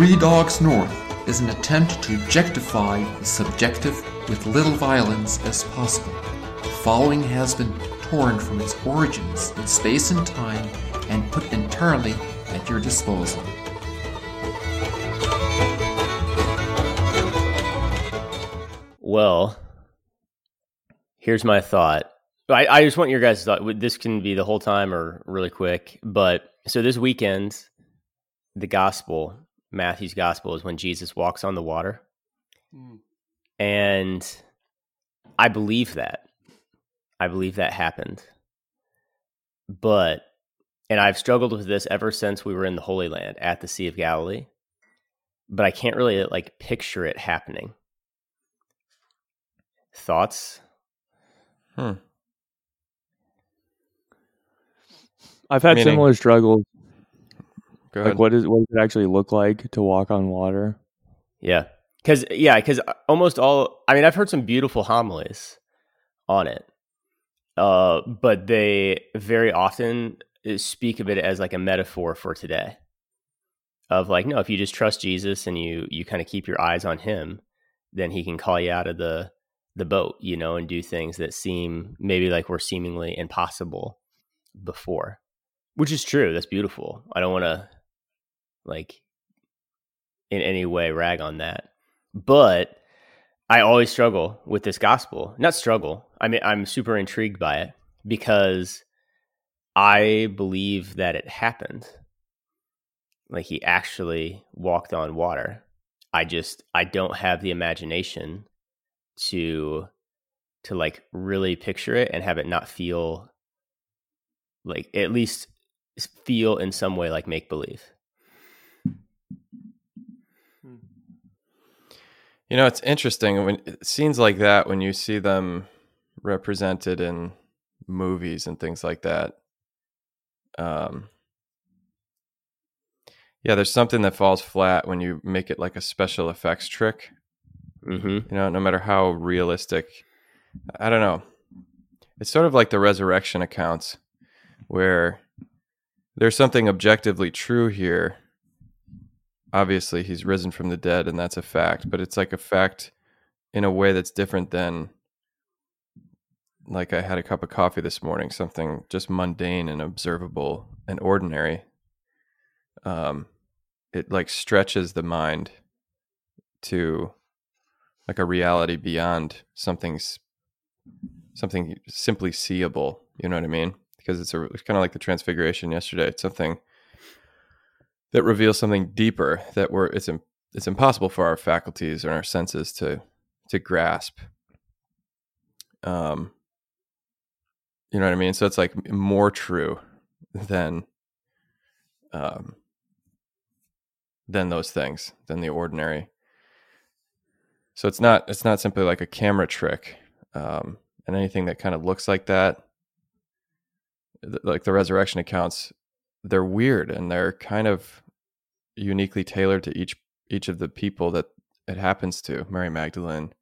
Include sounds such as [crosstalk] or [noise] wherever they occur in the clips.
Three Dogs North is an attempt to objectify the subjective with little violence as possible. The following has been torn from its origins in space and time and put entirely at your disposal. Well, here's my thought. I, I just want your guys' thought. This can be the whole time or really quick. But so this weekend, the gospel, Matthew's gospel, is when Jesus walks on the water. Mm. And I believe that. I believe that happened. But, and I've struggled with this ever since we were in the Holy Land at the Sea of Galilee. But I can't really like picture it happening. Thoughts? Hmm. I've had Meaning- similar struggles. Go ahead. Like, what is what does it actually look like to walk on water? Yeah. Cause yeah, because almost all I mean, I've heard some beautiful homilies on it. Uh, but they very often uh, speak of it as like a metaphor for today. Of like, no, if you just trust Jesus and you you kind of keep your eyes on him, then he can call you out of the the boat, you know, and do things that seem maybe like were seemingly impossible before. Which is true. That's beautiful. I don't want to like in any way rag on that. But I always struggle with this gospel. Not struggle. I mean, I'm super intrigued by it because I believe that it happened. Like he actually walked on water. I just I don't have the imagination to to like really picture it and have it not feel like at least feel in some way like make believe. You know, it's interesting when scenes like that when you see them represented in movies and things like that. Um, yeah, there's something that falls flat when you make it like a special effects trick. Mm-hmm. You know, no matter how realistic. I don't know. It's sort of like the resurrection accounts, where there's something objectively true here. Obviously, he's risen from the dead, and that's a fact. But it's like a fact in a way that's different than like I had a cup of coffee this morning, something just mundane and observable and ordinary. Um, it like stretches the mind to like a reality beyond something's something simply seeable. You know what I mean? Because it's a it's kind of like the transfiguration yesterday. It's something that reveals something deeper that we're it's it's impossible for our faculties and our senses to to grasp. Um, you know what I mean? So it's like more true than um than those things than the ordinary. So it's not it's not simply like a camera trick, um, and anything that kind of looks like that, th- like the resurrection accounts, they're weird and they're kind of uniquely tailored to each each of the people that it happens to. Mary Magdalene,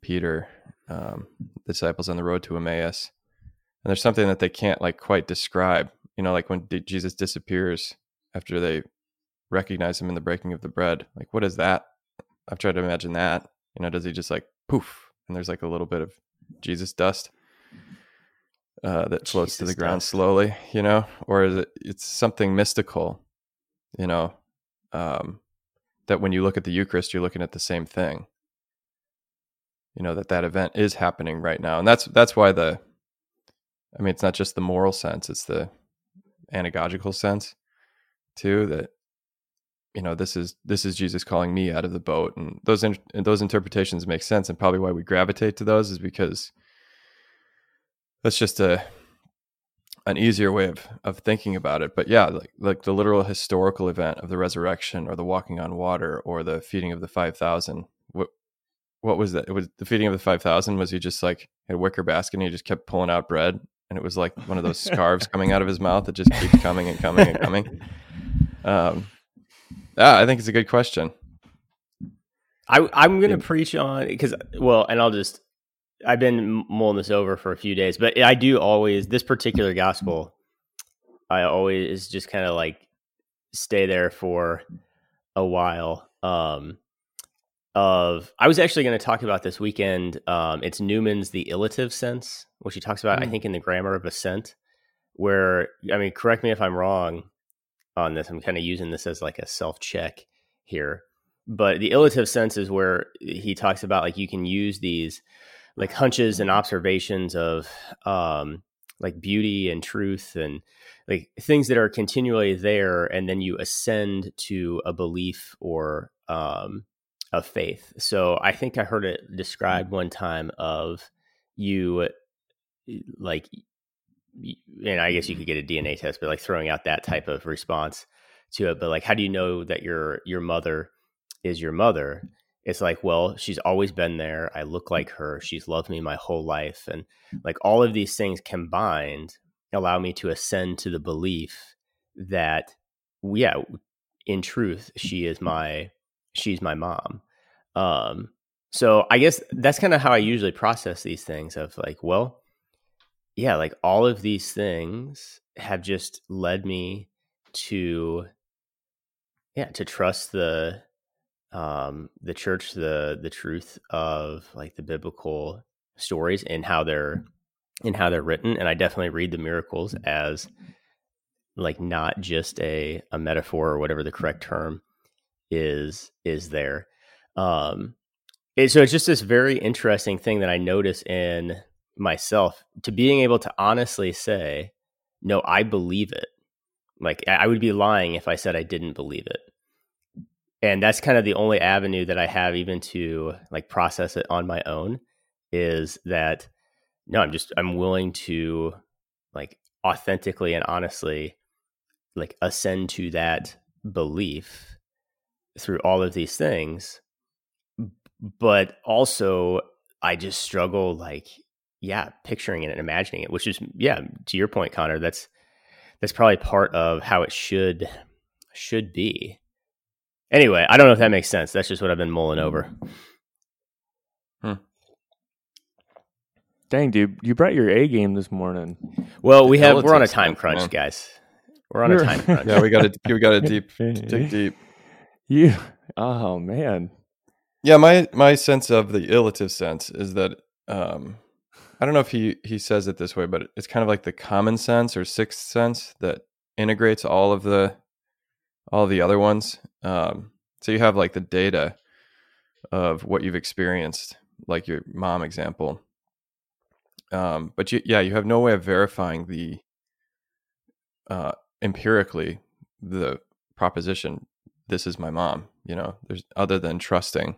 Peter, um, disciples on the road to Emmaus, and there's something that they can't like quite describe. You know, like when Jesus disappears after they recognize him in the breaking of the bread. Like, what is that? I've tried to imagine that. You know, does he just like poof and there's like a little bit of Jesus dust uh, that floats to the ground slowly, you know, or is it it's something mystical, you know, um, that when you look at the Eucharist, you're looking at the same thing. You know that that event is happening right now, and that's that's why the, I mean, it's not just the moral sense; it's the anagogical sense too. That you know this is this is Jesus calling me out of the boat, and those in, and those interpretations make sense, and probably why we gravitate to those is because that's just a an easier way of of thinking about it. But yeah, like like the literal historical event of the resurrection, or the walking on water, or the feeding of the five thousand. What what was that? It was the feeding of the five thousand. Was he just like had a wicker basket and he just kept pulling out bread, and it was like one of those [laughs] scarves coming out of his mouth that just keeps coming and coming and coming. Um, yeah, I think it's a good question. I, I'm going to Yeah. preach on because, well, and I'll just, I've been mulling this over for a few days, but I do always, this particular gospel, I always just kind of like stay there for a while. Um, of I was actually going to talk about this weekend. Um, it's Newman's the illative sense, which he talks about, I Mm. think, in the grammar of assent. Where I mean, correct me if I'm wrong on this. I'm kind of using this as like a self check here, but the illative sense is where he talks about like you can use these like hunches and observations of um, like beauty and truth and like things that are continually there, and then you ascend to a belief or um, of faith. So I think I heard it described one time of you like and I guess you could get a DNA test, but like throwing out that type of response to it. But like, how do you know that your your mother is your mother? It's like, well, she's always been there. I look like her. She's loved me my whole life, and like all of these things combined allow me to ascend to the belief that, yeah, in truth, she is my she's my mom. Um, so I guess that's kind of how I usually process these things. Of like, well, yeah, like all of these things have just led me to yeah, to trust the um the church, the the truth of like the biblical stories and how they're and how they're written. And I definitely read the miracles as like not just a a metaphor or whatever the correct term is is there. Um it, so it's just this very interesting thing that I notice in myself to being able to honestly say, no, I believe it. Like I would be lying if I said I didn't believe it. And that's kind of the only avenue that I have even to like process it on my own is that no, I'm just I'm willing to like authentically and honestly like ascend to that belief through all of these things but also I just struggle like yeah, picturing it and imagining it, which is yeah, to your point, Connor, that's that's probably part of how it should should be. Anyway, I don't know if that makes sense. That's just what I've been mulling over. Dang, dude, you brought your A game this morning. Well, we have we're on a time crunch, man. guys. We're on a You're- time [laughs] crunch. Yeah, we got to we got to deep [laughs] dig deep. You, oh man, Yeah, my my sense of the illative sense is that um I don't know if he he says it this way, but it's kind of like the common sense or sixth sense that integrates all of the all the other ones. Um so you have like the data of what you've experienced, like your mom example. Um but you yeah, you have no way of verifying the uh empirically the proposition this is my mom you know there's other than trusting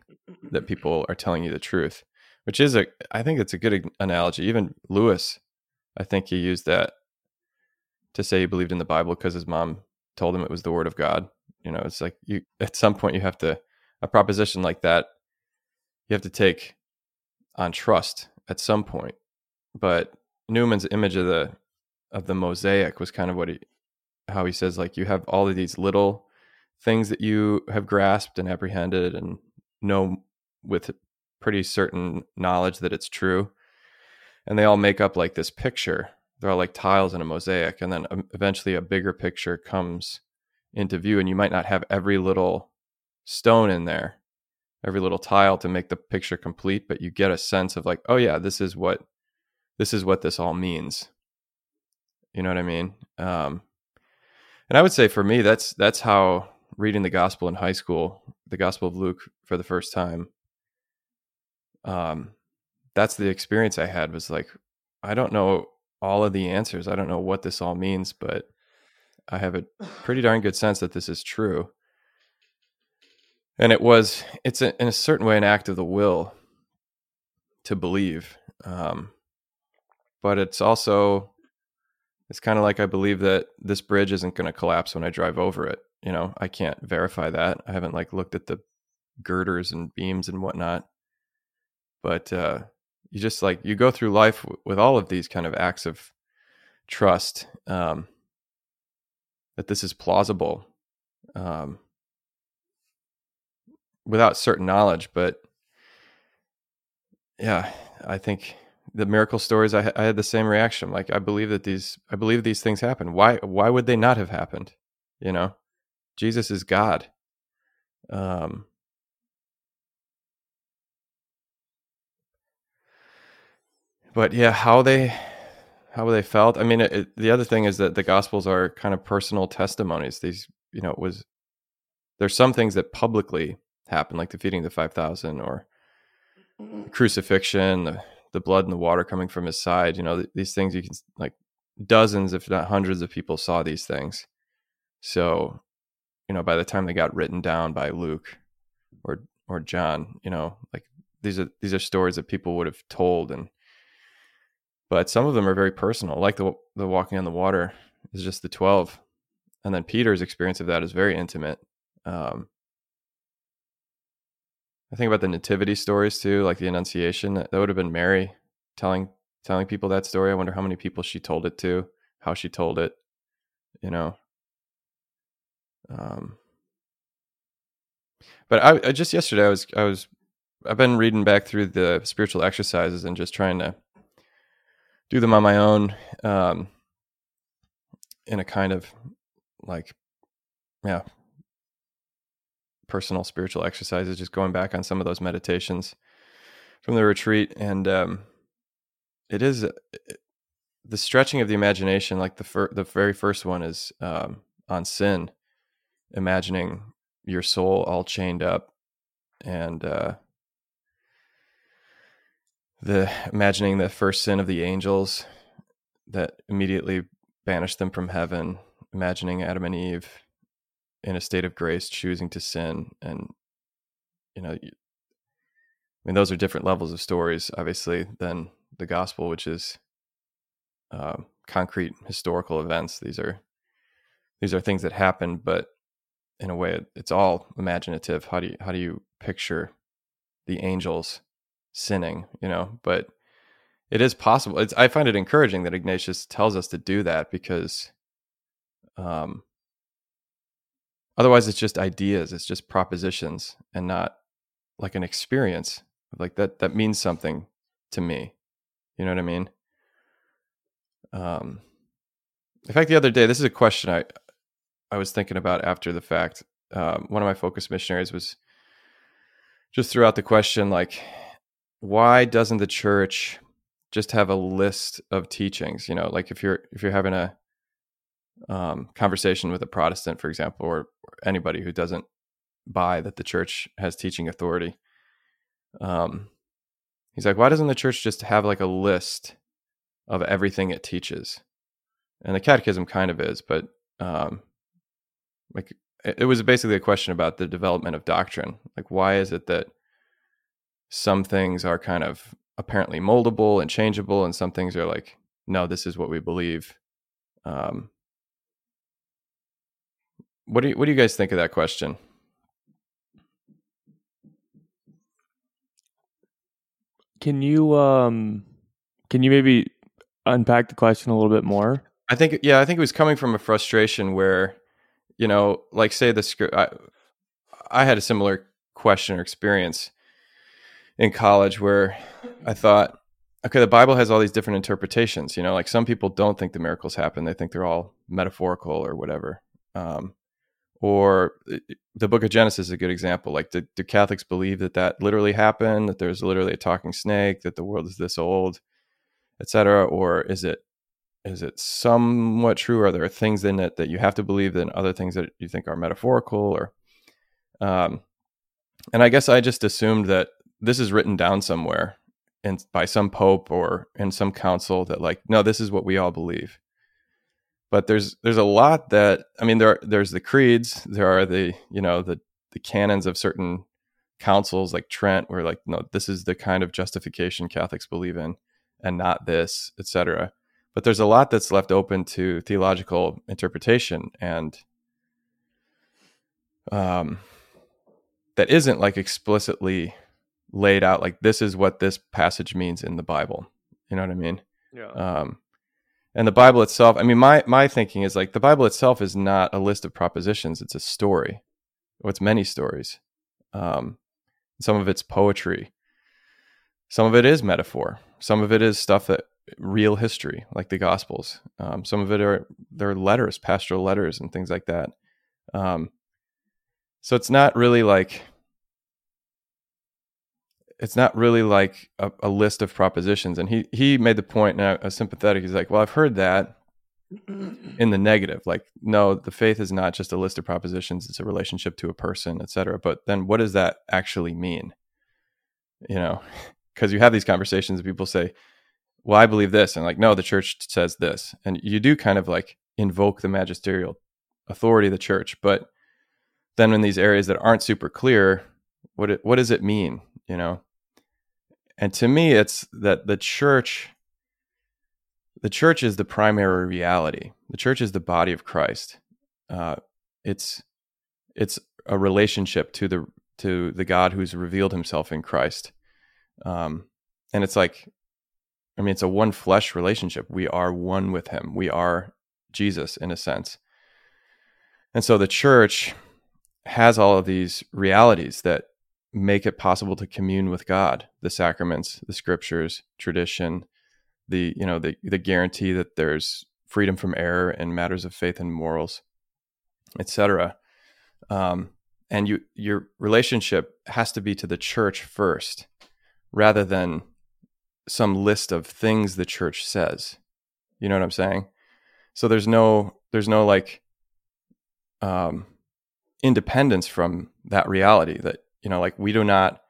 that people are telling you the truth which is a i think it's a good analogy even lewis i think he used that to say he believed in the bible because his mom told him it was the word of god. You know it's like you at some point you have to a proposition like that you have to take on trust at some point. But newman's image of the of the mosaic was kind of what he how he says like you have all of these little things that you have grasped and apprehended and know with pretty certain knowledge that it's true. And they all make up like this picture they're like tiles in a mosaic and then um, eventually a bigger picture comes into view and you might not have every little stone in there every little tile to make the picture complete but you get a sense of like oh yeah this is what this is what this all means. You know what i mean? Um and i would say for me that's that's how reading the gospel in high school the gospel of luke for the first time um that's the experience i had was like i don't know all of the answers. I don't know what this all means but i have a pretty darn good sense that this is true. And it was it's a, in a certain way an act of the will to believe um but it's also it's kind of like i believe that this bridge isn't going to collapse when i drive over it you know? I can't verify that. I haven't like looked at the girders and beams and whatnot. But uh you just like you go through life w- with all of these kind of acts of trust um that this is plausible um without certain knowledge but yeah i think the miracle stories I, I had the same reaction like i believe that these i believe these things happen why why would they not have happened? You know? Jesus is god. Um, but yeah, how they how they felt. I mean, it, the other thing is that the Gospels are kind of personal testimonies. These, you know, it was there's some things that publicly happen, like the feeding of the five thousand or mm-hmm. crucifixion, the, the blood and the water coming from his side. You know, th- these things you can like dozens, if not hundreds, of people saw these things. So, you know, by the time they got written down by Luke or or John, you know, like these are these are stories that people would have told and but some of them are very personal like the the walking on the water is just the 12 and then peter's experience of that is very intimate um, i think about the nativity stories too like the annunciation that would have been mary telling telling people that story. I wonder how many people she told it to how she told it you know? Um, but I, I just yesterday i was i was i've been reading back through the spiritual exercises and just trying to do them on my own um, in a kind of like yeah personal spiritual exercises just going back on some of those meditations from the retreat. And um, it is uh, the stretching of the imagination like the fir- the very first one is um, on sin imagining your soul all chained up and uh, the imagining the first sin of the angels that immediately banished them from heaven, imagining Adam and Eve in a state of grace choosing to sin and you know I mean those are different levels of stories obviously than the gospel which is uh, concrete historical events. These are these are things that happen but in a way it's all imaginative. How do you how do you picture the angels sinning, you know, but it is possible. It's, I find it encouraging that Ignatius tells us to do that because um, otherwise it's just ideas, it's just propositions and not like an experience. Like that, that means something to me. You know what I mean? Um, in fact, the other day, this is a question I, I was thinking about after the fact. Um, one of my focus missionaries was just threw out the question like, why doesn't the church just have a list of teachings? You know, like if you're if you're having a um, conversation with a Protestant, for example, or, or, anybody who doesn't buy that the church has teaching authority, um, he's like, why doesn't the church just have like a list of everything it teaches? And the Catechism kind of is, but um, like it was basically a question about the development of doctrine. Like, why is it that some things are kind of apparently moldable and changeable, and some things are like, no, this is what we believe. Um, what do you what do you guys think of that question? Can you um can you maybe unpack the question a little bit more? I think yeah, I think it was coming from a frustration where, you know, like say the script. I, I had a similar question or experience in college where I thought, okay, the Bible has all these different interpretations. You know, like some people don't think the miracles happen; they think they're all metaphorical or whatever. Um, or the Book of Genesis is a good example. Like, do, do Catholics believe that that literally happened? That there's literally a talking snake? That the world is this old, etc. Or is it is it somewhat true? Are there things in it that you have to believe, than other things that you think are metaphorical? Or, um, and I guess I just assumed that this is written down somewhere and by some pope or in some council that like no this is what we all believe. But there's there's a lot that i mean there there's the creeds there are the you know the the canons of certain councils like trent where like no this is the kind of justification catholics believe in and not this etc but there's a lot that's left open to theological interpretation and um that isn't like explicitly laid out like this is what this passage means in the Bible. You know what I mean? Yeah. Um, and the Bible itself, I mean, my my thinking is like the Bible itself is not a list of propositions; it's a story. Well, it's many stories. Um, some of it's poetry. Some of it is metaphor. Some of it is stuff that real history, like the Gospels. Um, some of it are they're letters, pastoral letters, and things like that. Um, So it's not really like it's not really like a, a list of propositions. And he he made the point, and I was sympathetic. He's like, "Well, I've heard that [clears throat] in the negative. Like, no, the faith is not just a list of propositions; it's a relationship to a person, etc. But then, what does that actually mean? You know, [laughs] because you have these conversations, and people say, "Well, I believe this," and like, no, the church says this, and you do kind of like invoke the magisterial authority of the church, but then in these areas that aren't super clear, what it, what does it mean? You know, and to me, it's that the church, the church is the primary reality. The church is the body of Christ. Uh, it's it's a relationship to the to the God who's revealed Himself in Christ, um, and it's like, I mean, it's a one flesh relationship. We are one with Him. We are Jesus in a sense, and so the church has all of these realities that make it possible to commune with God, the sacraments, the scriptures, tradition, the you know the the guarantee that there's freedom from error in matters of faith and morals, etc. Um, and you your relationship has to be to the church first, rather than some list of things the church says. You know what I'm saying? So there's no there's no like um, independence from that reality that you know, like we do not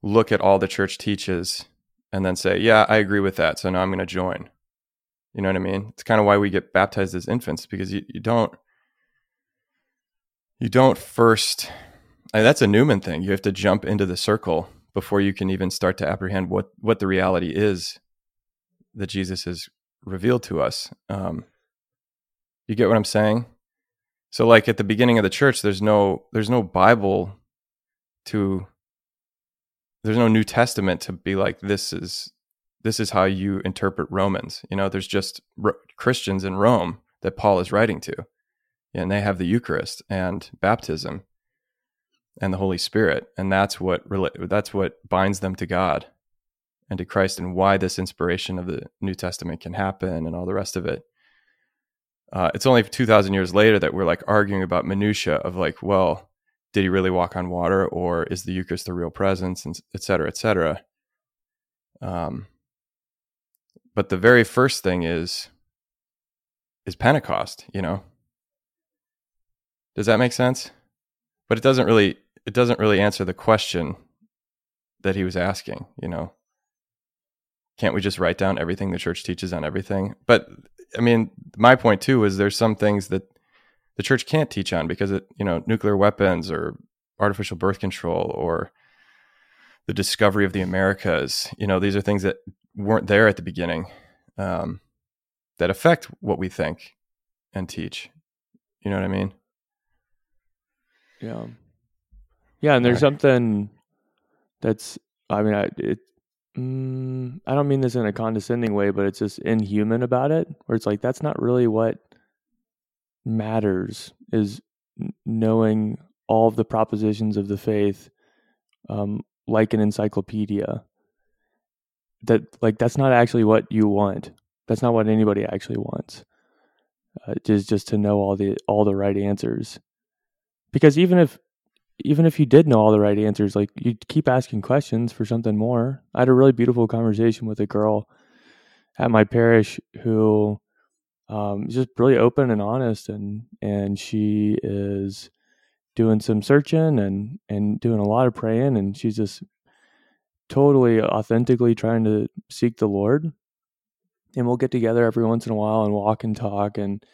look at all the church teaches and then say, yeah, I agree with that. So now I'm going to join. You know what I mean? It's kind of why we get baptized as infants because you, you don't, you don't first, that's a Newman thing. You have to jump into the circle before you can even start to apprehend what, what the reality is that Jesus has revealed to us. Um, you get what I'm saying? So like at the beginning of the church, there's no, there's no Bible to there's no new testament to be like this is this is how you interpret romans. You know there's just christians in rome that paul is writing to and they have the eucharist and baptism and the holy spirit and that's what that's what binds them to god and to christ and why this inspiration of the new testament can happen and all the rest of it. Uh, it's only 2000 years later that we're like arguing about minutia of like well did he really walk on water or is the Eucharist the real presence and et cetera, et cetera. Um, but the very first thing is, is Pentecost, you know? Does that make sense? But it doesn't really, it doesn't really answer the question that he was asking, you know? Can't we just write down everything the church teaches on everything? But I mean, my point too is there's some things that the church can't teach on because it, you know, nuclear weapons or artificial birth control or the discovery of the Americas. You know, these are things that weren't there at the beginning um, that affect what we think and teach. You know what I mean? Yeah. Yeah, and there's right. something that's. I mean, I it. Mm, I don't mean this in a condescending way, but it's just inhuman about it. Where it's like that's not really what matters is knowing all of the propositions of the faith um, like an encyclopedia. That like that's not actually what you want. That's not what anybody actually wants. Uh, just just to know all the all the right answers. Because even if even if you did know all the right answers like you keep asking questions for something more. I had a really beautiful conversation with a girl at my parish who um, just really open and honest, and and she is doing some searching and and doing a lot of praying, and she's just totally authentically trying to seek the Lord. And we'll get together every once in a while and walk and talk, and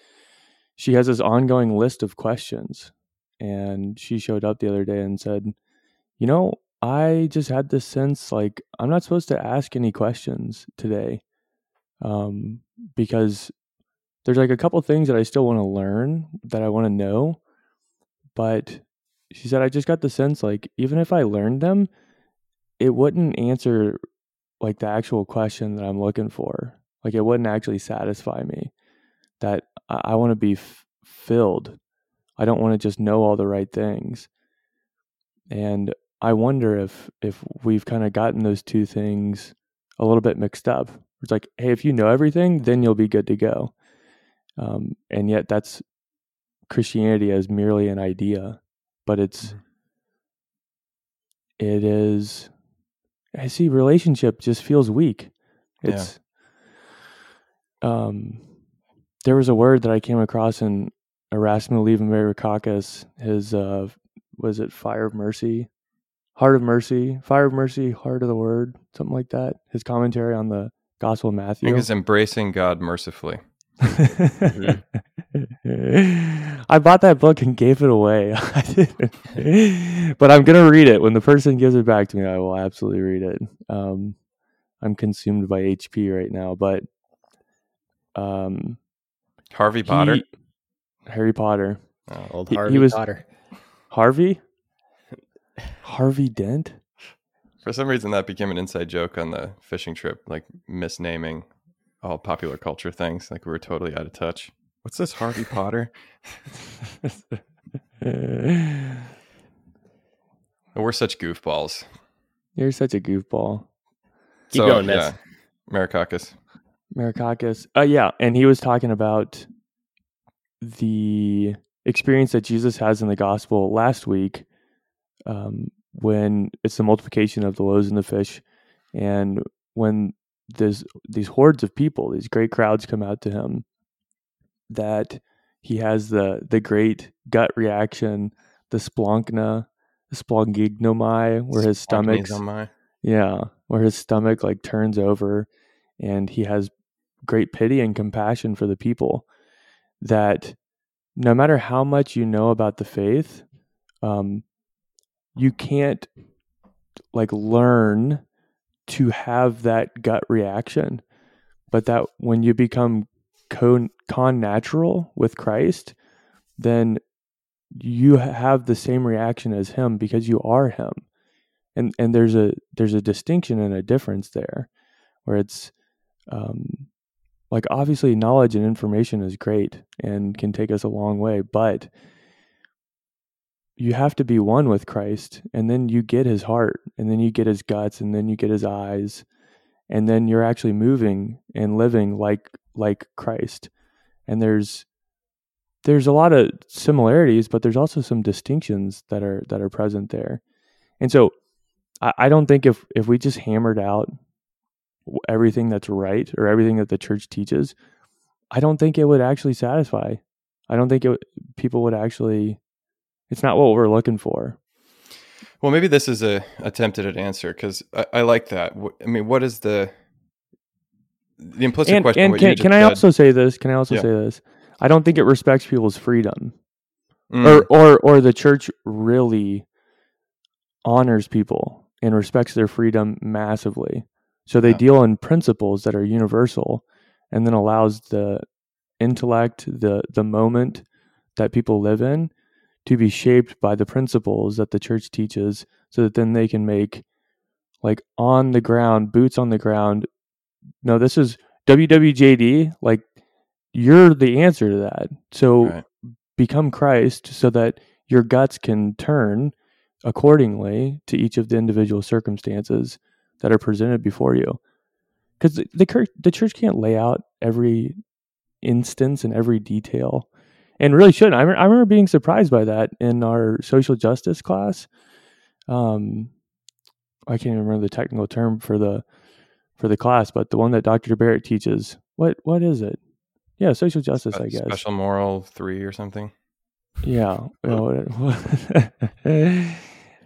she has this ongoing list of questions. And she showed up the other day and said, "You know, I just had this sense like I'm not supposed to ask any questions today." um, because there's like a couple things that I still want to learn that I want to know. But she said, I just got the sense like, even if I learned them, it wouldn't answer like the actual question that I'm looking for. Like, it wouldn't actually satisfy me. That I, I want to be f- filled. I don't want to just know all the right things. And I wonder if if we've kind of gotten those two things a little bit mixed up. It's like, hey, if you know everything, then you'll be good to go. Um, and yet, that's Christianity as merely an idea. but it's Mhm. it is I see relationship just feels weak. Yeah. It's um there was a word that I came across in Erasmus Levenberg his uh was it fire of mercy? Heart of mercy, fire of mercy, heart of the word, something like that. His commentary on the Gospel of I Matthew. think it's embracing God mercifully. [laughs] I bought that book and gave it away. [laughs] But I'm gonna read it when the person gives it back to me. I will absolutely read it. Um, I'm consumed by HP right now, but um, Harvey Potter. he- Harry Potter, Oh. Old He- he Harvey was- Potter. Harvey, Harvey Dent. For some reason, that became an inside joke on the fishing trip, like misnaming all popular culture things. Like we were totally out of touch. What's this Harvey Potter? [laughs] We're such goofballs. You're such a goofball. Keep going, Metz. Marikakis. Marakakis. Uh, yeah, and he was talking about the experience that Jesus has in the gospel last week, um, when it's the multiplication of the loaves and the fish, and when there's these hordes of people, these great crowds come out to him, that he has the the great gut reaction, the splanchna, the splanchnizomai, where his stomach yeah, where his stomach like turns over and he has great pity and compassion for the people that no matter how much you know about the faith, um, you can't like learn to have that gut reaction. But that when you become con, con natural with Christ, then you have the same reaction as him because you are him and and there's a there's a distinction and a difference there where it's um like obviously knowledge and information is great and can take us a long way but you have to be one with Christ and then you get his heart and then you get his guts and then you get his eyes and then you're actually moving and living like like Christ and there's there's a lot of similarities but there's also some distinctions that are that are present there and so I, I don't think if if we just hammered out everything that's right or everything that the church teaches, I don't think it would actually satisfy. I don't think it, people would actually. It's not what we're looking for. Well, maybe this is a attempted at answer because I, I like that. I mean, what is the the implicit And, question? and can, can I also say this? Can I also Yeah. say this? I don't think it respects people's freedom, Mm, or or or the church really honors people and respects their freedom massively. So they Yeah. deal in principles that are universal, and then allows the intellect, the the moment that people live in, to be shaped by the principles that the church teaches, so that then they can make like on the ground, boots on the ground. No, this is WWJD. Like you're the answer to that. So Right. become Christ so that your guts can turn accordingly to each of the individual circumstances that are presented before you. Because the, the church, the church can't lay out every instance and every detail, and really shouldn't. I, re- I remember being surprised by that in our social justice class. Um, I can't even remember the technical term for the for the class, but the one that Dr. Barrett teaches. What what is it? Yeah, social justice, spe- I guess. special moral three or something. Yeah. [laughs] [laughs] I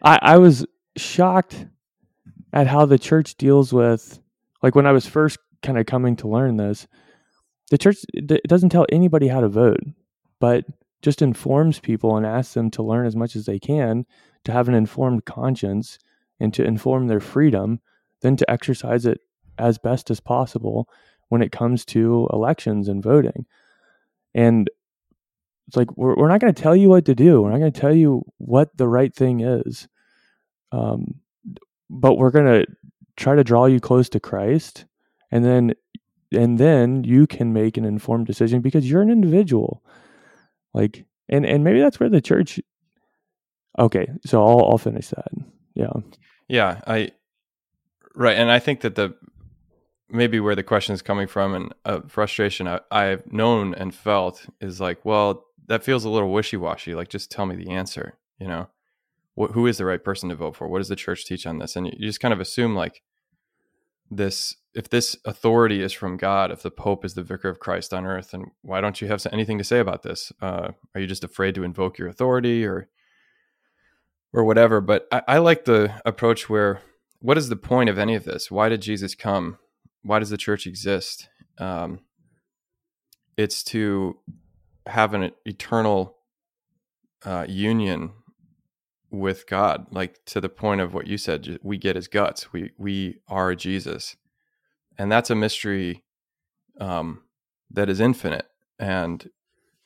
I was shocked at how the church deals with like when I was first kind of coming to learn this, the church it doesn't tell anybody how to vote, but just informs people and asks them to learn as much as they can to have an informed conscience and to inform their freedom, then to exercise it as best as possible when it comes to elections and voting. And it's like we're we're not going to tell you what to do. We're not going to tell you what the right thing is. Um, but we're going to try to draw you close to Christ, and then and then you can make an informed decision because you're an individual. Like, and and maybe that's where the church. Okay, so I'll I'll finish that. Yeah, Yeah, I right, and I think that the maybe where the question is coming from and uh, frustration I, I've known and felt is like, well, that feels a little wishy washy. Like, just tell me the answer, You know, what, who is the right person to vote for? What does the church teach on this? And you just kind of assume like this if this authority is from God, if the Pope is the vicar of Christ on earth, and why don't you have anything to say about this? Uh, are you just afraid to invoke your authority or or whatever? But I, I like the approach where what is the point of any of this? Why did Jesus come? Why does the church exist? Um, it's to have an eternal uh, union with God, like to the point of what you said. We get His guts. We we are Jesus and that's a mystery um, that is infinite and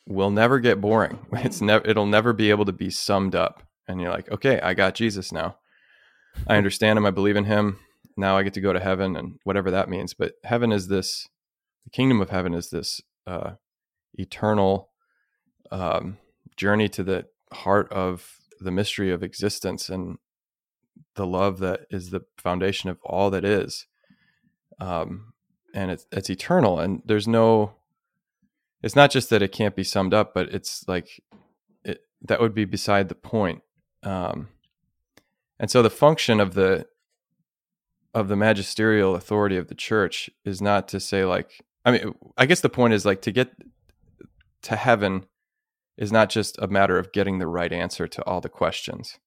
will never get boring. [laughs] It's never it'll never be able to be summed up. And you're like, okay, I got Jesus now. I understand him. I believe in him. Now I get to go to heaven and whatever that means. But heaven is this, the kingdom of heaven is this uh, eternal um, journey to the heart of the mystery of existence and the love that is the foundation of all that is um, and it's it's eternal. And there's no, it's not just that it can't be summed up, but it's like it, that would be beside the point. Um, and so the function of the of the magisterial authority of the church is not to say like I mean I guess the point is like to get to heaven is not just a matter of getting the right answer to all the questions.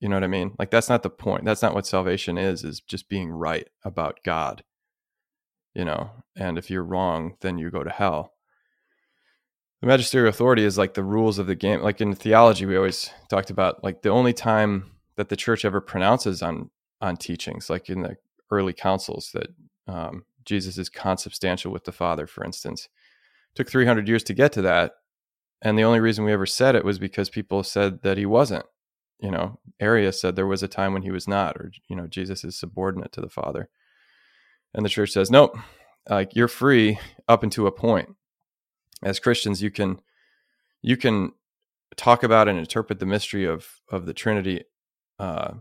You know what I mean? Like that's not the point. That's not what salvation is is just being right about God you know, and if you're wrong, then you go to hell. The magisterial authority is like the rules of the game. Like in theology, we always talked about like the only time that the church ever pronounces on on teachings, like in the early councils, that um, Jesus is consubstantial with the Father, for instance. It took 300 years to get to that, and the only reason we ever said it was because people said that he wasn't. You know, Arius said there was a time when he was not, or you know, Jesus is subordinate to the Father. And the church says, nope, like you're free up until a point. As Christians, you can you can talk about and interpret the mystery of of the Trinity uh,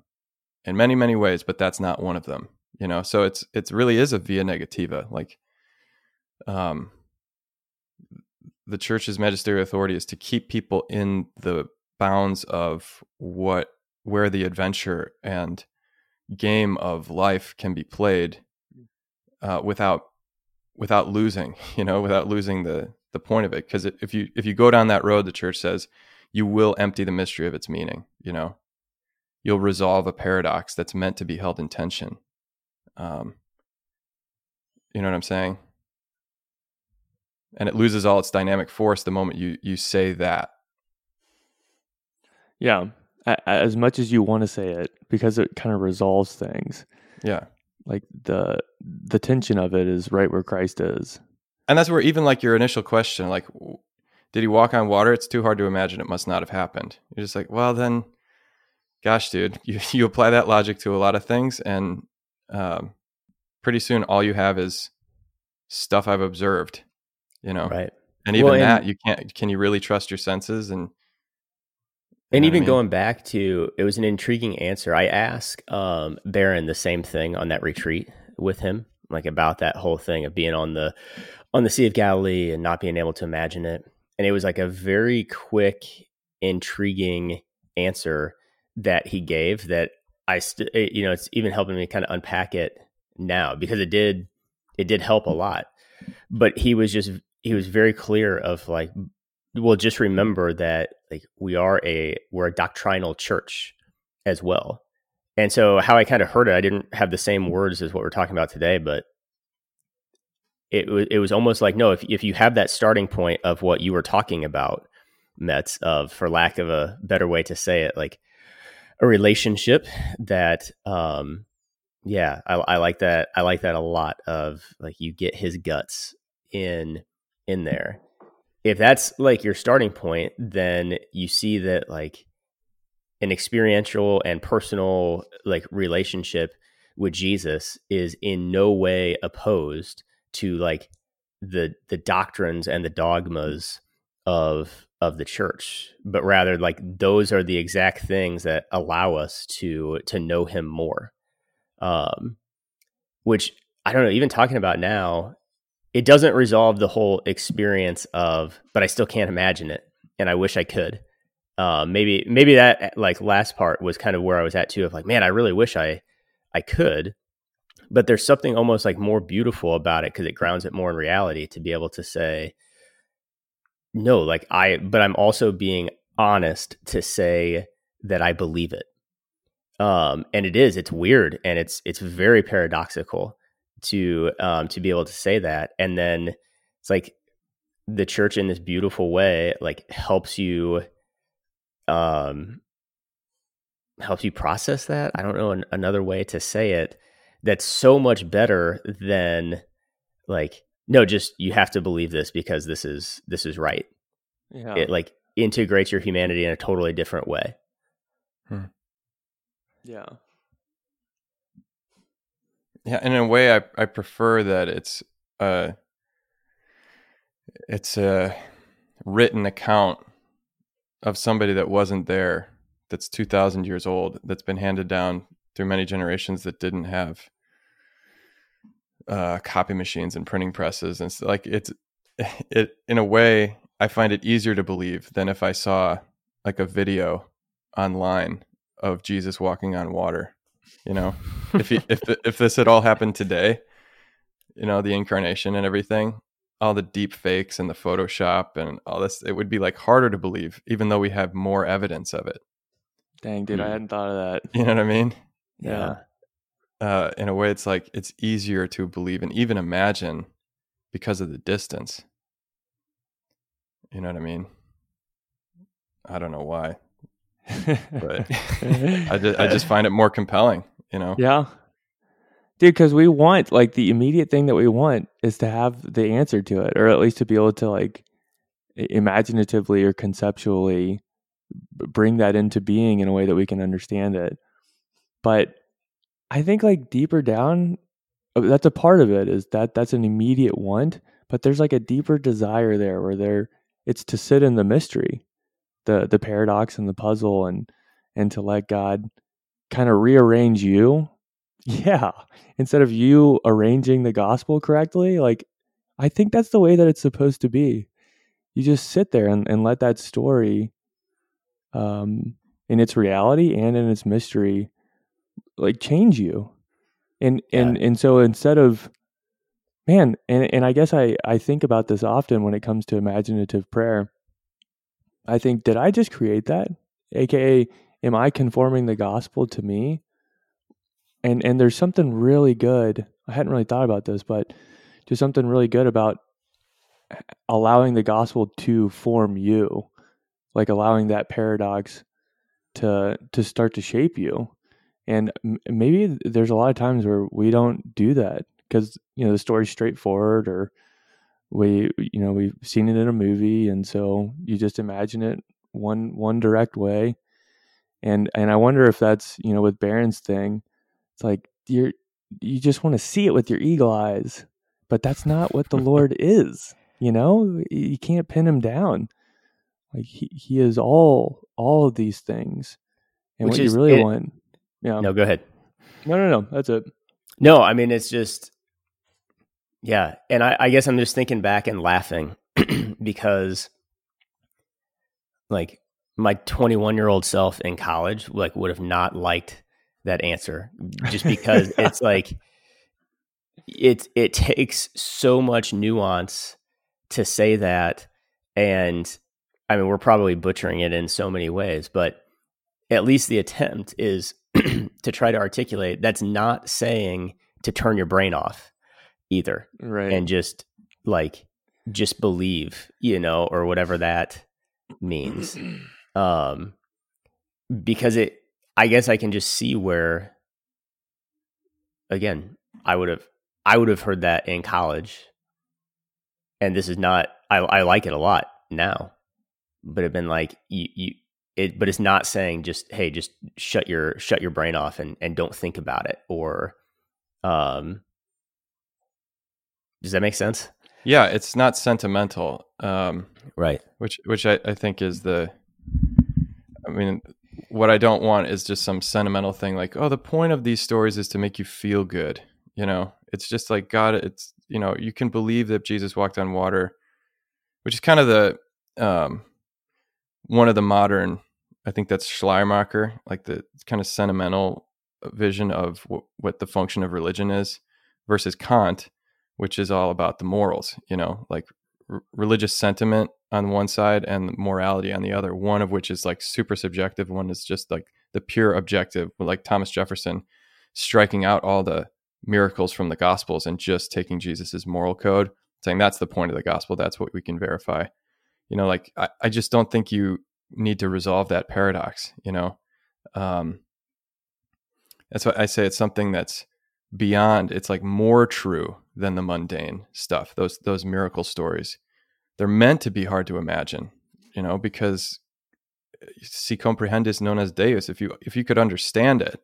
in many many ways, but that's not one of them. You know, so it's it really is a via negativa. Like, um, the church's magisterial authority is to keep people in the bounds of what where the adventure and game of life can be played uh, without without losing, [laughs] you know, without losing the the point of it. Because if you if you go down that road, the church says you will empty the mystery of its meaning. You know, you'll resolve a paradox that's meant to be held in tension. Um, you know what I'm saying? And it loses all its dynamic force the moment you you say that. Yeah, as much as you want to say it, because it kind of resolves things. Yeah like the the tension of it is right where Christ is. And that's where even like your initial question, like, did he walk on water? It's too hard to imagine. It must not have happened. You're just like, well, then, gosh, dude, [laughs] you you apply that logic to a lot of things, and um, pretty soon all you have is stuff I've observed. You know, right? And even well, that, you can't. Can you really trust your senses? And and even I mean? going back to, it was an intriguing answer. I asked um, Barron the same thing on that retreat with him, like about that whole thing of being on the on the Sea of Galilee and not being able to imagine it. And it was like a very quick, intriguing answer that he gave that I, st- you know, it's even helping me kind of unpack it now because it did, it did help a lot. But he was just, he was very clear of like well just remember that like we are a we're a doctrinal church as well. And so how i kind of heard it i didn't have the same words as what we're talking about today but it it was almost like no if if you have that starting point of what you were talking about Metz of for lack of a better way to say it like a relationship that um yeah I, I like that i like that a lot of like you get his guts in in there. If that's like your starting point, then you see that like an experiential and personal like relationship with Jesus is in no way opposed to like the the doctrines and the dogmas of of the church but rather like those are the exact things that allow us to to know him more. Um which i don't know even talking about now it doesn't resolve the whole experience of, but I still can't imagine it, and I wish I could. uh, maybe maybe that like last part was kind of where I was at too. Of like, man, I really wish I I could, but there's something almost like more beautiful about it because it grounds it more in reality to be able to say, no, like I, but I'm also being honest to say that I believe it. Um, and it is, it's weird and it's it's very paradoxical to um to be able to say that. And then it's like the church in this beautiful way like helps you um helps you process that. I don't know an, another way to say it that's so much better than like no just you have to believe this because this is this is right Yeah. it like integrates your humanity in a totally different way yeah. Yeah, in a way, I I prefer that it's uh it's a written account of somebody that wasn't there, that's two thousand years old, that's been handed down through many generations that didn't have uh, copy machines and printing presses, and like it's [laughs] it in a way. I find it easier to believe than if I saw like a video online of Jesus walking on water. You know, if he, if if this had all happened today, you know, the incarnation and everything, all the deep fakes and the Photoshop and all this, it would be like harder to believe, even though we have more evidence of it. Dang, dude, I Hmm. hadn't thought of that. You know what I mean? Yeah. Uh, in a way, it's like it's easier to believe and even imagine because of the distance. You know what I mean? I don't know why. But [laughs] I just, I just find it more compelling. You know? Yeah. Dude, because we want like the immediate thing that we want is to have the answer to it, or at least to be able to like imaginatively or conceptually bring that into being in a way that we can understand it. But I think like deeper down, uh, that's a part of it is that that's an immediate want, but there's like a deeper desire there where there it's to sit in the mystery, the the paradox and the puzzle and and to let God kind of rearrange you. Yeah. Instead of you arranging the gospel correctly, like I think that's the way that it's supposed to be. You just sit there and, and let that story um in its reality and in its mystery like change you. And and and so instead of man, and and I guess I I think about this often when it comes to imaginative prayer. I think did I just create that? AKA am I conforming the gospel to me? And and there's something really good. I hadn't really thought about this, but there's something really good about allowing the gospel to form you, like allowing that paradox to to start to shape you. And m- maybe there's a lot of times where we don't do that because you know the story's straightforward, or we you know we've seen it in a movie, and so you just imagine it one one direct way. And and I wonder if that's you know with Barron's thing, it's like you're you just want to see it with your eagle eyes, but that's not what the Lord [laughs] is. You know, you can't pin him down. Like he, he is all all of these things, and Which what is- you really it- want. Yeah. no go ahead No, no, no. That's it. No, I mean it's just yeah, and I, I guess I'm just thinking back and laughing [clears throat] because like my 21 year old self in college like would have not liked that answer just [laughs] because it's like it it takes so much nuance to say that and I mean we're probably butchering it in so many ways, but at least the attempt is [clears throat] to try to articulate that's not saying to turn your brain off either Right. and just like just believe you know or whatever that means [clears throat] um because it i guess i can just see where again i would have i would have heard that in college and this is not i, I like it a lot now but it been like you, you it but it's not saying just hey just shut your shut your brain off and and don't think about it or um does that make sense? Yeah, it's not sentimental. Um, right. which which I, I think is the I mean what I don't want is just some sentimental thing like oh the point of these stories is to make you feel good you know? It's just like God it's you know you can believe that Jesus walked on water which is kind of the um one of the modern I think that's Schleiermacher, like the kind of sentimental vision of w- what the function of religion is, versus Kant, which is all about the morals. You know, like r- religious sentiment on one side and morality on the other. One of which is like super subjective. One is just like the pure objective, like Thomas Jefferson striking out all the miracles from the gospels and just taking jesus's moral code saying that's the point of the gospel that's what we can verify you know like i, I just don't think you need to resolve that paradox you know um that's why i say it's something that's beyond it's like more true than the mundane stuff those those miracle stories. They're meant to be hard to imagine you know because eh, si comprehendis non est deus. If you if you could understand it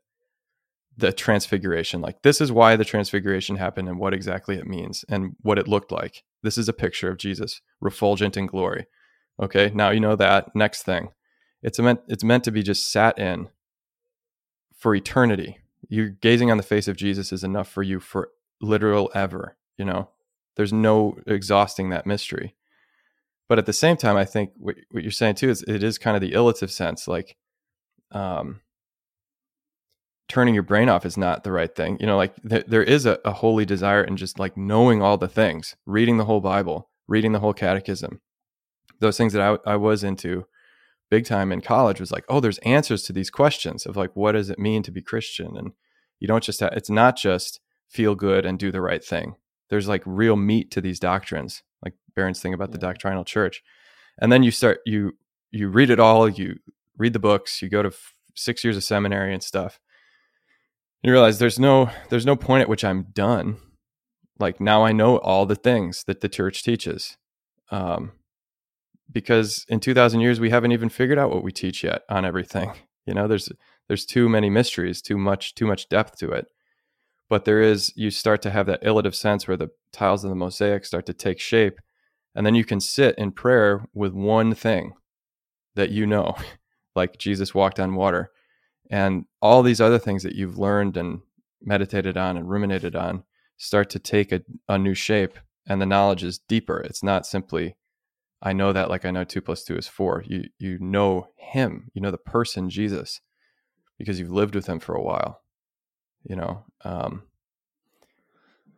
the transfiguration like this is why the transfiguration happened and what exactly it means and what it looked like. This is a picture of jesus refulgent in glory. Okay now you know that. Next thing. It's meant it's meant to be just sat in for eternity. You gazing on the face of jesus is enough for you for literal ever you know there's no exhausting that mystery but at the same time i think what, what you're saying too is it is kind of the illative sense like um turning your brain off is not the right thing. You know, like th- there is a, a holy desire in just like knowing all the things, reading the whole Bible, reading the whole catechism. Those things that I, I was into big time in college was like, oh, there's answers to these questions of like, what does it mean to be Christian? And you don't just, have, it's not just feel good and do the right thing. There's like real meat to these doctrines, like Barron's thing about yeah. the doctrinal church. And then you start, you, you read it all, you read the books, you go to f- six years of seminary and stuff you realize there's no there's no point at which I'm done. Like now I know all the things that the church teaches. Um, because in 2000 years we haven't even figured out what we teach yet on everything. [laughs] You know, there's there's too many mysteries, too much too much depth to it. But there is you start to have that illative sense where the tiles of the mosaic start to take shape and then you can sit in prayer with one thing that you know, [laughs] like Jesus walked on water and all these other things that you've learned and meditated on and ruminated on start to take a, a new shape and the knowledge is deeper. It's not simply i know that like i know two plus two is four. You you know him. You know the person jesus because you've lived with him for a while you know um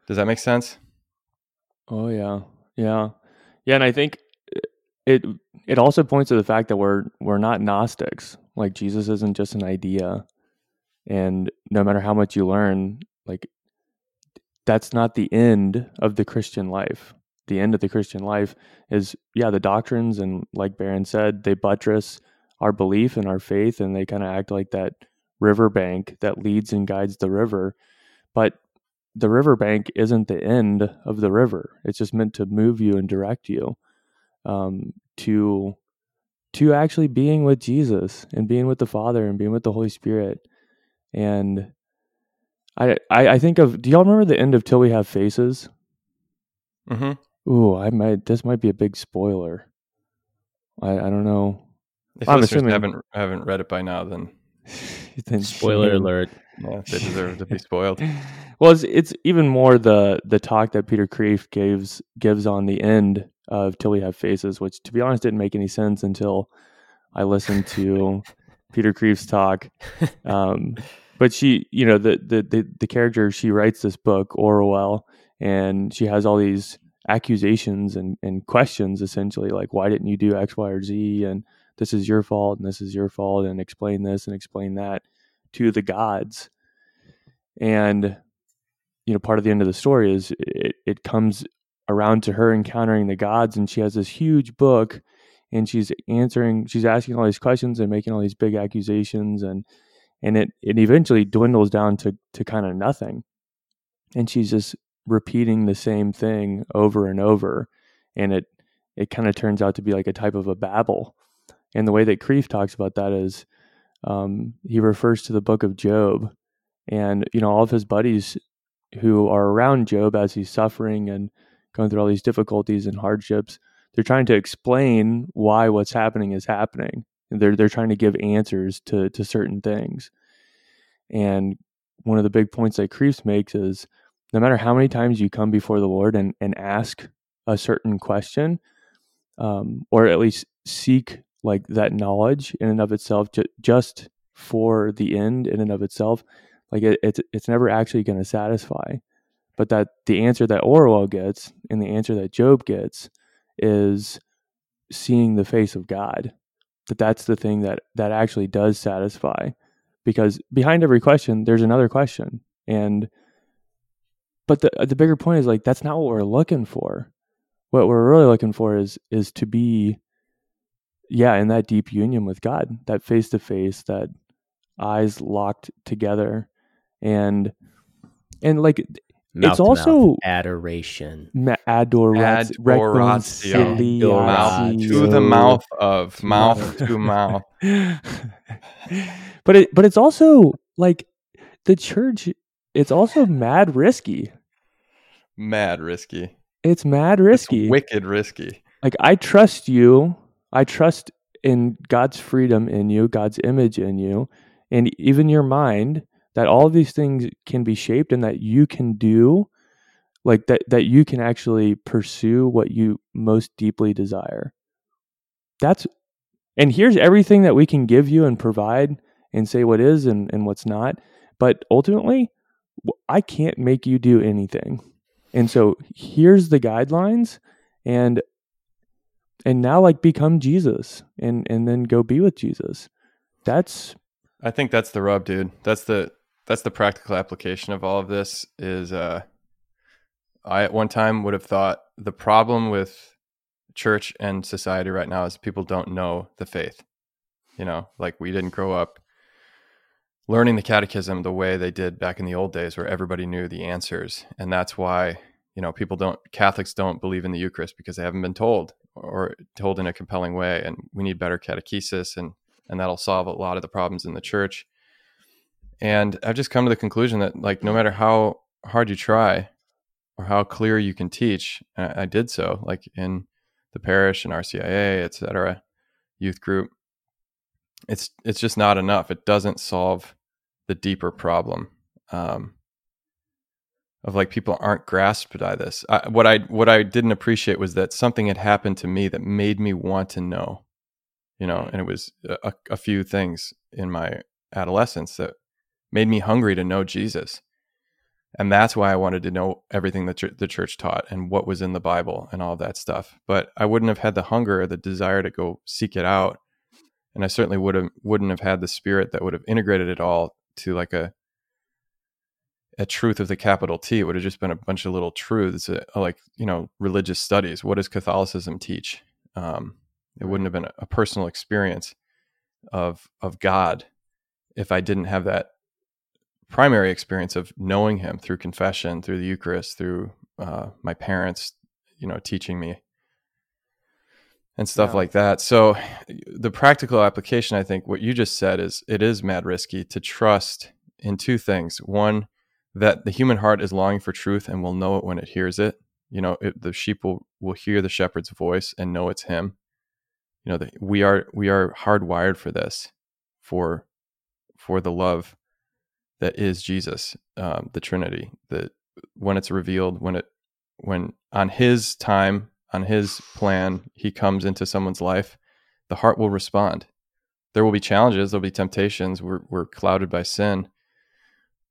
does that make sense oh yeah yeah yeah and i think it it also points to the fact that we're we're not gnostics like Jesus isn't just an idea. And no matter how much you learn, like that's not the end of the Christian life. The end of the Christian life is, yeah, the doctrines, and like Barron said, they buttress our belief and our faith, and they kind of act like that riverbank that leads and guides the river. But the riverbank isn't the end of the river. It's just meant to move you and direct you um, to to actually being with Jesus and being with the Father and being with the Holy Spirit. And I I, I think of do y'all remember the end of Till We Have Faces? Mm-hmm. Ooh, I might this might be a big spoiler. I, I don't know. If I'm assuming haven't haven't read it by now, then, [laughs] [laughs] then spoiler shame. alert. Yeah, [laughs] they deserve to be spoiled. [laughs] well, it's, it's even more the the talk that Peter Kreeft gives gives on the end of Till We Have Faces, which to be honest didn't make any sense until I listened to Peter Kreeft's talk. Um, but she, you know, the, the, the the character she writes this book, Orual, and she has all these accusations and, and questions essentially like why didn't you do X, Y, or Z and this is your fault and this is your fault and explain this and explain that to the gods. And you know, part of the end of the story is it, it comes around to her encountering the gods and she has this huge book and she's answering she's asking all these questions and making all these big accusations and and it it eventually dwindles down to to kind of nothing and she's just repeating the same thing over and over and it it kind of turns out to be like a type of a babble and the way that Kreeft talks about that is um, he refers to the book of Job and you know all of his buddies who are around Job as he's suffering and going through all these difficulties and hardships. They're trying to explain why what's happening is happening. They're they're trying to give answers to to certain things. And one of the big points that Kreeft makes is no matter how many times you come before the Lord and, and ask a certain question, um, or at least seek like that knowledge in and of itself, ju- just for the end in and of itself, like it, it's it's never actually going to satisfy. But that the answer that Orual gets and the answer that Job gets is seeing the face of God. That that's the thing that that actually does satisfy, because behind every question there's another question, and but the the bigger point is like that's not what we're looking for. What we're really looking for is is to be yeah, in that deep union with God, that face to face, that eyes locked together and and like Mouth it's to mouth also adoration. ma- adorat- Adoratio. Mouth to the mouth of [laughs] mouth to mouth. [laughs] but it but it's also like the church it's also mad risky. Mad risky. It's mad It's risky. wicked risky. like I trust you. I trust in God's freedom in you, God's image in you, and even your mind that all these things can be shaped and that you can do like that that you can actually pursue what you most deeply desire. That's and here's everything that we can give you and provide and say what is and, and what's not. But ultimately, I can't make you do anything. And so here's the guidelines and and now like become Jesus and and then go be with Jesus. That's I think that's the rub, dude. That's the that's the practical application of all of this is uh I at one time would have thought the problem with church and society right now is people don't know the faith. You know, like we didn't grow up learning the catechism the way they did back in the old days where everybody knew the answers. And that's why, you know, people don't Catholics don't believe in the Eucharist because they haven't been told or told in a compelling way and we need better catechesis and and that'll solve a lot of the problems in the church. And I've just come to the conclusion that like no matter how hard you try or how clear you can teach, I, I did so like in the parish and RCIA, et cetera, youth group. It's it's just not enough. It doesn't solve the deeper problem um, of like people aren't grasped by this. I, what I what I didn't appreciate was that something had happened to me that made me want to know, you know, and it was a, a few things in my adolescence that made me hungry to know Jesus. And that's why I wanted to know everything that the church taught and what was in the Bible and all that stuff. But I wouldn't have had the hunger or the desire to go seek it out. And I certainly would have wouldn't have had the spirit that would have integrated it all to like a a truth of the capital T. It would have just been a bunch of little truths, uh, like you know, religious studies. What does Catholicism teach? Um, it wouldn't have been a, a personal experience of of God if I didn't have that primary experience of knowing Him through confession, through the Eucharist, through uh, my parents, you know, teaching me and stuff Yeah. like that. So the practical application, I think, what you just said is it is mad risky to trust in two things. One, that the human heart is longing for truth and will know it when it hears it. You know, it, the sheep will will hear the shepherd's voice and know it's him. You know, that we are we are hardwired for this, for for the love that is Jesus, um, the Trinity. That when it's revealed, when it when on His time, on His plan, He comes into someone's life, the heart will respond. There will be challenges, there'll be temptations. We're we're clouded by sin,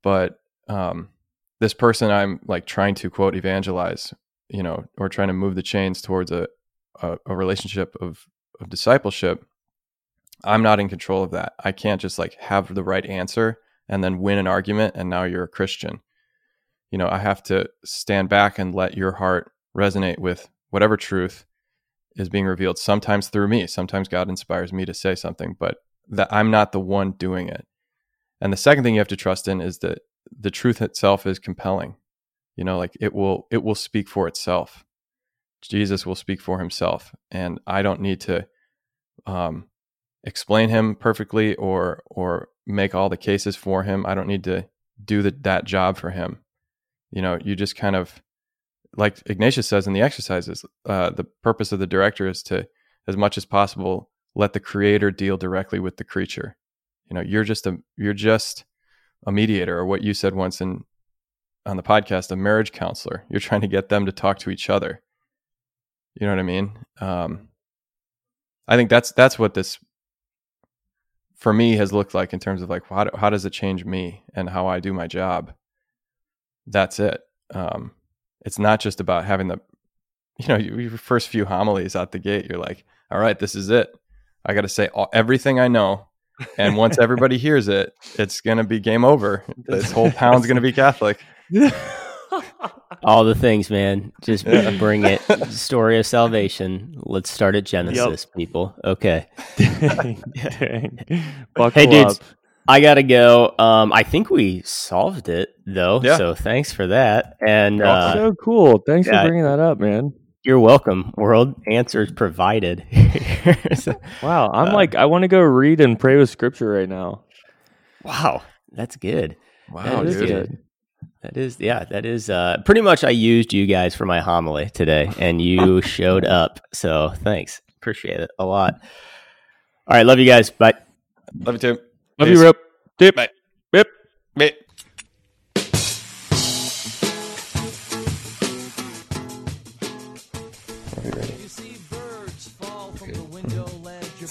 but um, this person I'm like trying to quote evangelize, you know, or trying to move the chains towards a a, a relationship of of discipleship. I'm not in control of that. I can't just like have the right answer and then win an argument and now you're a Christian. You know, I have to stand back and let your heart resonate with whatever truth is being revealed sometimes through me. Sometimes God inspires me to say something, but that I'm not the one doing it. And the second thing you have to trust in is that the truth itself is compelling. You know, like it will it will speak for itself. Jesus will speak for himself and I don't need to um explain him perfectly or or make all the cases for him. I don't need to do the, that job for him. You know, you just kind of like Ignatius says in the exercises, uh, the purpose of the director is to, as much as possible, let the creator deal directly with the creature. You know, you're just a you're just a mediator, or what you said once in on the podcast, a marriage counselor. You're trying to get them to talk to each other. You know what I mean? Um, I think that's that's what this for me has looked like in terms of like how, how does it change me and how I do my job. That's it. Um, it's not just about having the you know your first few homilies out the gate. You're like, all right, this is it. I got to say all, everything I know, and once everybody hears it, it's gonna be game over. This whole town's gonna be Catholic. [laughs] All the things, man. Just Yeah. bring it. [laughs] Story of salvation. Let's start at Genesis, people. Okay. Dang, [laughs] dang. Hey, dudes. up. I gotta go. Um, I think we solved it though. Yeah. So thanks for that. And uh, so cool. Thanks yeah. for bringing that up, man. You're welcome. World answers provided. [laughs] Wow, I'm Uh, like I want to go read and pray with scripture right now. wow, that's good. Wow, That is dude. good. That is, yeah, that is uh, pretty much. I used you guys for my homily today, and you [laughs] showed up. So thanks, appreciate it a lot. All right, love you guys. Bye. Love you too. Love Peace. you, Rip. Dip. Bye. Bip. Bye.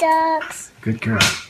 dogs. Good girl.